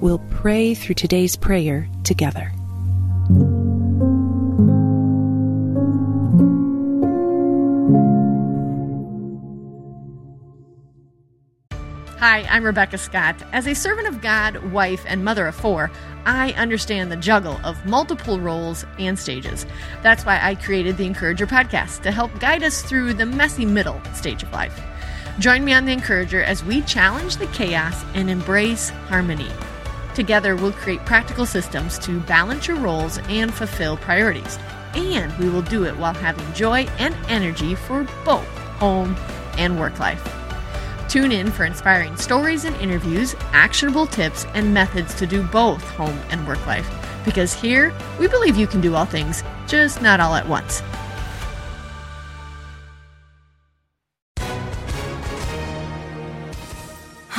we'll pray through today's prayer together. Hi, I'm Rebecca Scott. As a servant of God, wife, and mother of four, I understand the juggle of multiple roles and stages. That's why I created the Encourager podcast to help guide us through the messy middle stage of life. Join me on the Encourager as we challenge the chaos and embrace harmony. Together, we'll create practical systems to balance your roles and fulfill priorities. And we will do it while having joy and energy for both home and work life. Tune in for inspiring stories and interviews, actionable tips, and methods to do both home and work life. Because here, we believe you can do all things, just not all at once.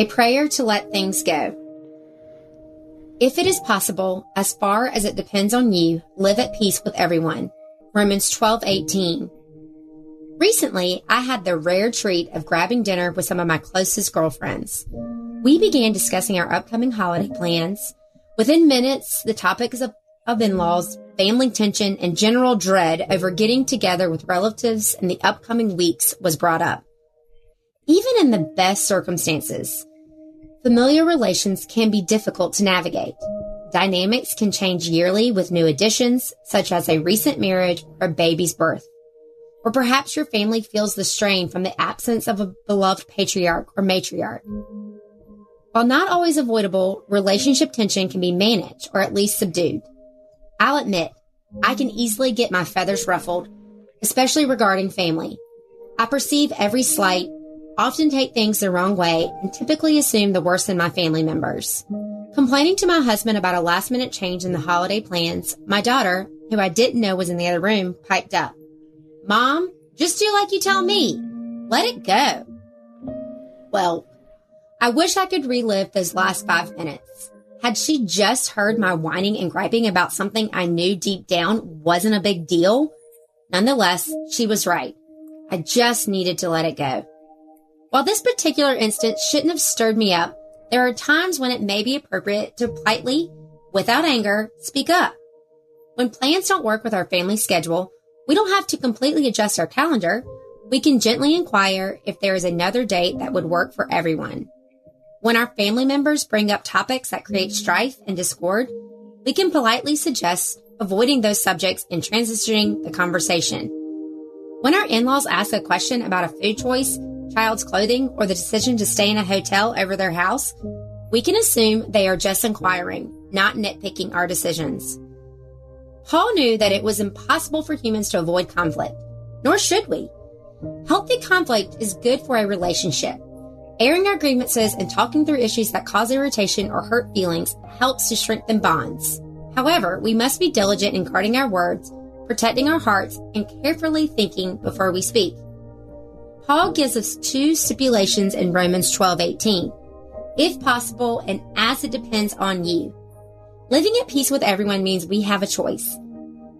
A prayer to let things go. If it is possible, as far as it depends on you, live at peace with everyone. Romans 12:18. Recently, I had the rare treat of grabbing dinner with some of my closest girlfriends. We began discussing our upcoming holiday plans. Within minutes, the topics of, of in-laws, family tension, and general dread over getting together with relatives in the upcoming weeks was brought up. Even in the best circumstances, Familiar relations can be difficult to navigate. Dynamics can change yearly with new additions, such as a recent marriage or baby's birth. Or perhaps your family feels the strain from the absence of a beloved patriarch or matriarch. While not always avoidable, relationship tension can be managed or at least subdued. I'll admit, I can easily get my feathers ruffled, especially regarding family. I perceive every slight, often take things the wrong way, and typically assume the worst in my family members. Complaining to my husband about a last minute change in the holiday plans, my daughter, who I didn't know was in the other room, piped up. Mom, just do like you tell me. Let it go. Well, I wish I could relive those last five minutes. Had she just heard my whining and griping about something I knew deep down wasn't a big deal? Nonetheless, she was right. I just needed to let it go. While this particular instance shouldn't have stirred me up, there are times when it may be appropriate to politely, without anger, speak up. When plans don't work with our family schedule, we don't have to completely adjust our calendar. We can gently inquire if there is another date that would work for everyone. When our family members bring up topics that create strife and discord, we can politely suggest avoiding those subjects and transitioning the conversation. When our in-laws ask a question about a food choice, child's clothing, or the decision to stay in a hotel over their house, we can assume they are just inquiring, not nitpicking our decisions. Paul knew that it was impossible for humans to avoid conflict, nor should we. Healthy conflict is good for a relationship. Airing our grievances and talking through issues that cause irritation or hurt feelings helps to strengthen bonds. However, we must be diligent in guarding our words, protecting our hearts, and carefully thinking before we speak. Paul gives us two stipulations in Romans 12:18. If possible and as it depends on you. Living at peace with everyone means we have a choice.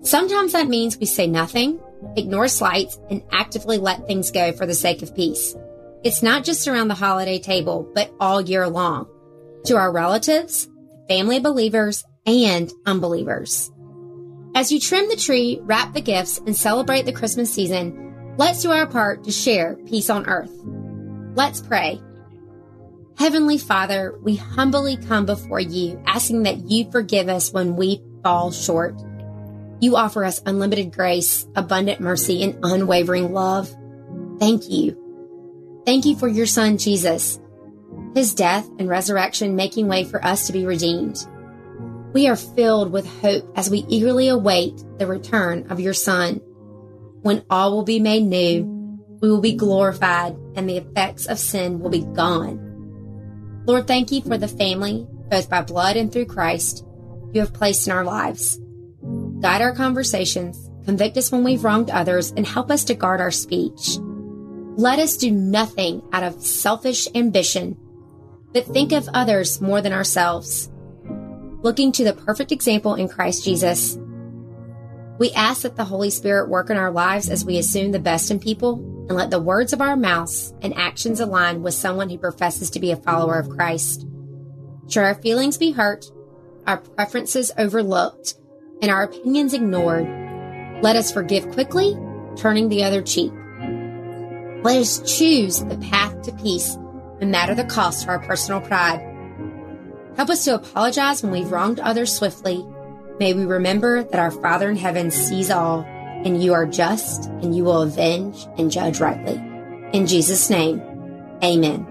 Sometimes that means we say nothing, ignore slights, and actively let things go for the sake of peace. It's not just around the holiday table, but all year long. To our relatives, family believers, and unbelievers. As you trim the tree, wrap the gifts, and celebrate the Christmas season, let's do our part to share peace on earth. Let's pray. Heavenly Father, we humbly come before you, asking that you forgive us when we fall short. You offer us unlimited grace, abundant mercy, and unwavering love. Thank you. Thank you for your son, Jesus, his death and resurrection making way for us to be redeemed. We are filled with hope as we eagerly await the return of your son. When all will be made new, we will be glorified and the effects of sin will be gone. Lord, thank you for the family, both by blood and through Christ, you have placed in our lives. Guide our conversations, convict us when we've wronged others, and help us to guard our speech. Let us do nothing out of selfish ambition, but think of others more than ourselves. Looking to the perfect example in Christ Jesus, we ask that the Holy Spirit work in our lives as we assume the best in people and let the words of our mouths and actions align with someone who professes to be a follower of Christ. Should our feelings be hurt, our preferences overlooked, and our opinions ignored, let us forgive quickly, turning the other cheek. Let us choose the path to peace, no matter the cost to our personal pride. Help us to apologize when we've wronged others swiftly. May we remember that our Father in heaven sees all, and you are just, and you will avenge and judge rightly. In Jesus' name, amen.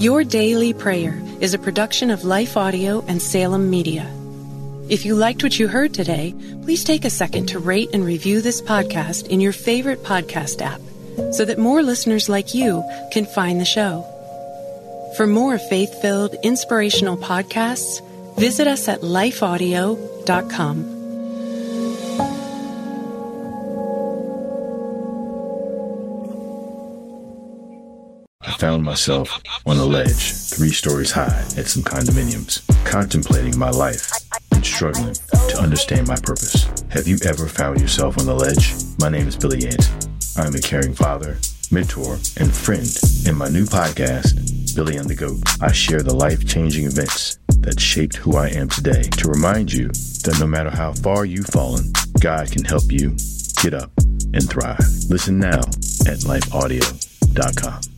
Your Daily Prayer is a production of Life Audio and Salem Media. If you liked what you heard today, please take a second to rate and review this podcast in your favorite podcast app so that more listeners like you can find the show. For more faith filled, inspirational podcasts, visit us at lifeaudio.com. I found myself on a ledge, three stories high, at some condominiums, contemplating my life and struggling to understand my purpose. Have you ever found yourself on the ledge? My name is Billy Yant. I am a caring father, mentor, and friend. In my new podcast, Billy and the Goat, I share the life changing events that shaped who I am today to remind you that no matter how far you've fallen, God can help you get up and thrive. Listen now at lifeaudio.com.